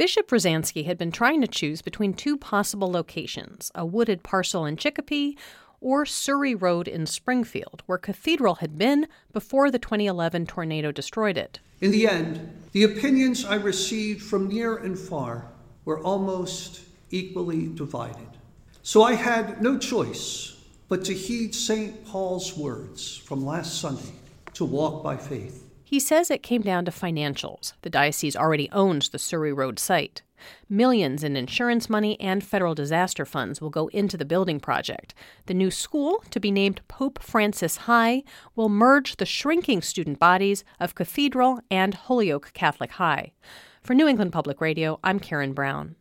Bishop Rozanski had been trying to choose between two possible locations a wooded parcel in Chicopee or Surrey Road in Springfield, where Cathedral had been before the 2011 tornado destroyed it. In the end, the opinions I received from near and far were almost equally divided. So I had no choice but to heed St. Paul's words from last Sunday to walk by faith. He says it came down to financials. The diocese already owns the Surrey Road site. Millions in insurance money and federal disaster funds will go into the building project. The new school, to be named Pope Francis High, will merge the shrinking student bodies of Cathedral and Holyoke Catholic High. For New England Public Radio, I'm Karen Brown.